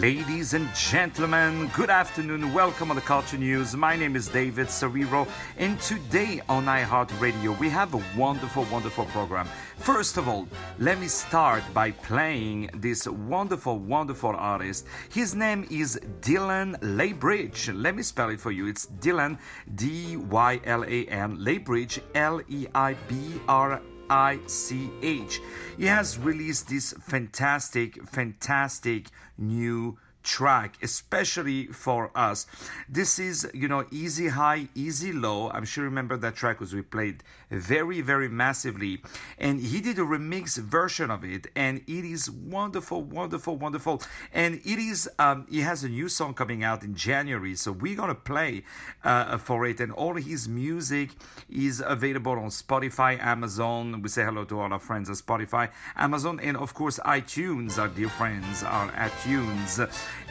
Ladies and gentlemen, good afternoon. Welcome on the Culture News. My name is David Serero, and today on iHeartRadio, we have a wonderful, wonderful program. First of all, let me start by playing this wonderful, wonderful artist. His name is Dylan Leibrich. Let me spell it for you. It's Dylan, D Y L A N, Leibrich, L E I B R I C H. He has released this fantastic, fantastic new track, especially for us. This is, you know, easy high, easy low. I'm sure you remember that track was we played very, very massively. And he did a remix version of it, and it is wonderful, wonderful, wonderful. And it is, um, he has a new song coming out in January, so we're gonna play uh, for it. And all his music is available on Spotify, Amazon. We say hello to all our friends at Spotify, Amazon, and of course iTunes. Our dear friends are iTunes.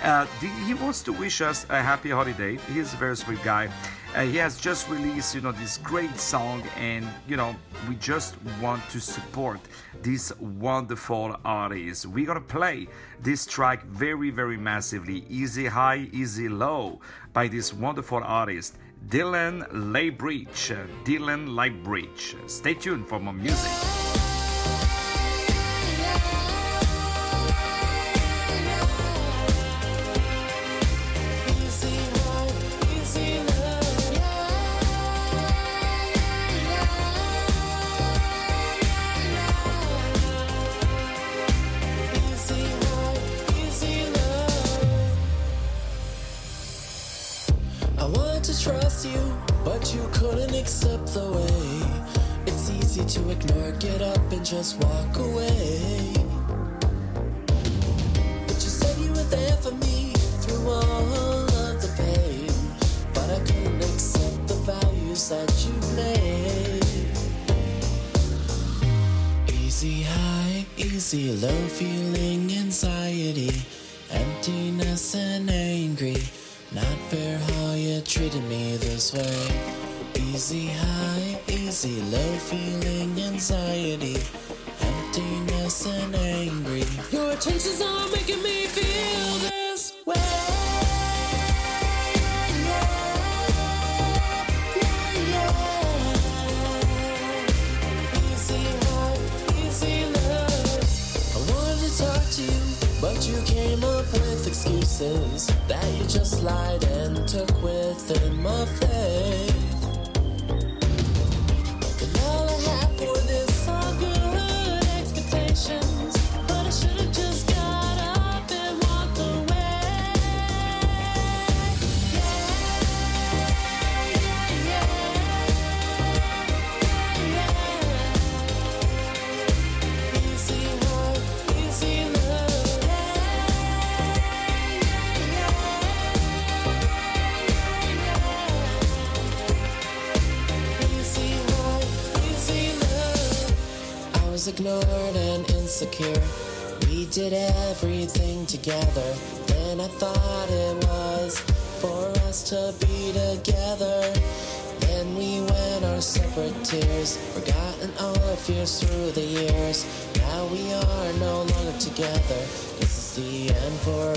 Uh, he wants to wish us a happy holiday. He's a very sweet guy. Uh, he has just released, you know, this great song, and you know, we just want to support this wonderful artist. We're gonna play this track very, very massively, easy high, easy low, by this wonderful artist, Dylan Leibrich. Dylan Leibrich. Stay tuned for more music. Just walk away. But you said you were there for me through all of the pain. But I couldn't accept the values that you made. Easy high, easy low, feeling anxiety, emptiness and angry. Not you treated me this way. Easy high, easy low, feeling anxiety, emptiness and angry. Your attentions making me came up with excuses that you just lied and took within my face. Ignored and insecure. We did everything together, Then I thought it was for us to be together. Then we went our separate tears, forgotten all our fears through the years. Now we are no longer together. This is the end for